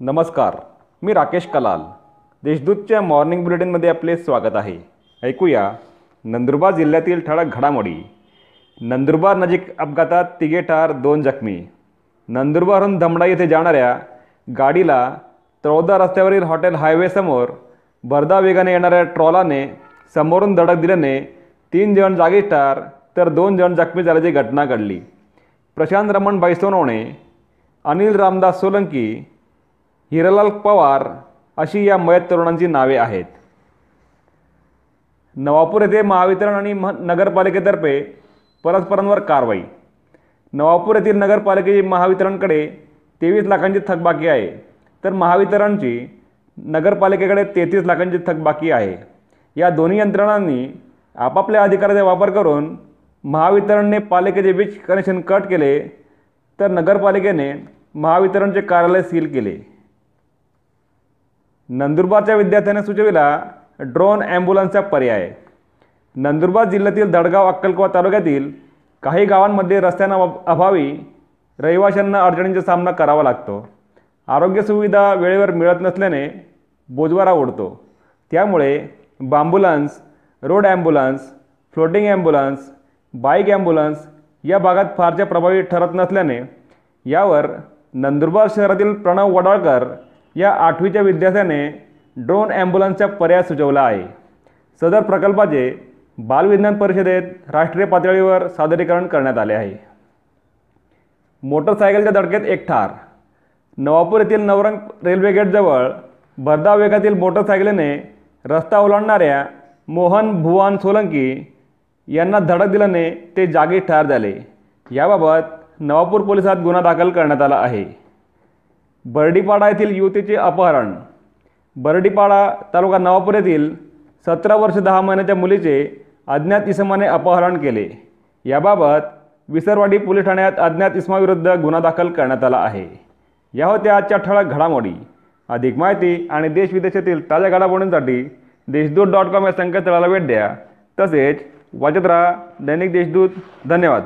नमस्कार मी राकेश कलाल. देशदूतच्या मॉर्निंग बुलेटिनमध्ये आपले स्वागत आहे. ऐकूया नंदुरबार जिल्ह्यातील ठळक घडामोडी. नंदुरबार नजीक अपघातात तिघे ठार दोन जखमी. नंदुरबारहून धमडा येथे जाणाऱ्या गाडीला तळोदा रस्त्यावरील हॉटेल हायवेसमोर भरदा वेगाने येणाऱ्या ट्रॉलाने समोरून धडक दिल्याने तीन जण जागी ठार तर दोन जण जखमी झाल्याची घटना घडली. प्रशांत रमण बैसोनवणे अनिल रामदास सोलंकी हिरालाल पवार अशी या मयत तरुणांची नावे आहेत. नवापूर येथे महावितरण आणि मह नगरपालिकेतर्फे परस्परांवर कारवाई. नवापूर येथील नगरपालिकेची महावितरणकडे तेवीस लाखांची थकबाकी आहे. तर महावितरणची नगरपालिकेकडे तेहतीस लाखांची थकबाकी आहे. या दोन्ही यंत्रणांनी आपापल्या अधिकाराचा वापर करून महावितरणने पालिकेचे वीज कनेक्शन कट केले तर नगरपालिकेने महावितरणचे कार्यालय सील केले. नंदुरबारच्या विद्यार्थ्यांनी सुचविला ड्रोन ॲम्ब्युलन्सचा पर्याय. नंदुरबार जिल्ह्यातील दडगाव अक्कलकोवा तालुक्यातील काही गावांमध्ये रस्त्यांना अभावी रहिवाशांना अडचणींचा सामना करावा लागतो. आरोग्य सुविधा वेळेवर मिळत नसल्याने बोजवारा उडतो त्यामुळे bambulance road ambulance floating ambulance bike ambulance या भागात फारशा प्रभावी ठरत नसल्याने यावर नंदुरबार शहरातील प्रणव वडाळकर या आठवीच्या विद्यार्थ्याने ड्रोन ॲम्ब्युलन्सचा पर्याय सुचवला आहे. सदर प्रकल्पाचे बालविज्ञान परिषदेत राष्ट्रीय पातळीवर सादरीकरण करण्यात आले आहे. मोटरसायकलच्या धडकेत एक ठार. नवापूर येथील नवरंग रेल्वे गेटजवळ भरधाव वेगातील मोटरसायकलीने रस्ता ओलांडणाऱ्या मोहन भुवान सोलंकी यांना धडक दिल्याने ते जागी ठार झाले. याबाबत नवापूर पोलिसात गुन्हा दाखल करण्यात आला आहे. बर्डीपाडा येथील युवतीचे अपहरण. बर्डीपाडा तालुका नवापूर येथील सतरा वर्ष दहा महिन्याच्या मुलीचे अज्ञात इसमाने अपहरण केले. याबाबत विसरवाडी पोलीस ठाण्यात अज्ञात इसमाविरुद्ध गुन्हा दाखल करण्यात आला आहे. या होत्या आजच्या ठळक घडामोडी. अधिक माहिती आणि देश विदेशातील ताज्या घडामोडींसाठी देशदूत डॉट कॉम या संकेतस्थळाला भेट द्या. तसेच वाचत राहा दैनिक देशदूत. धन्यवाद.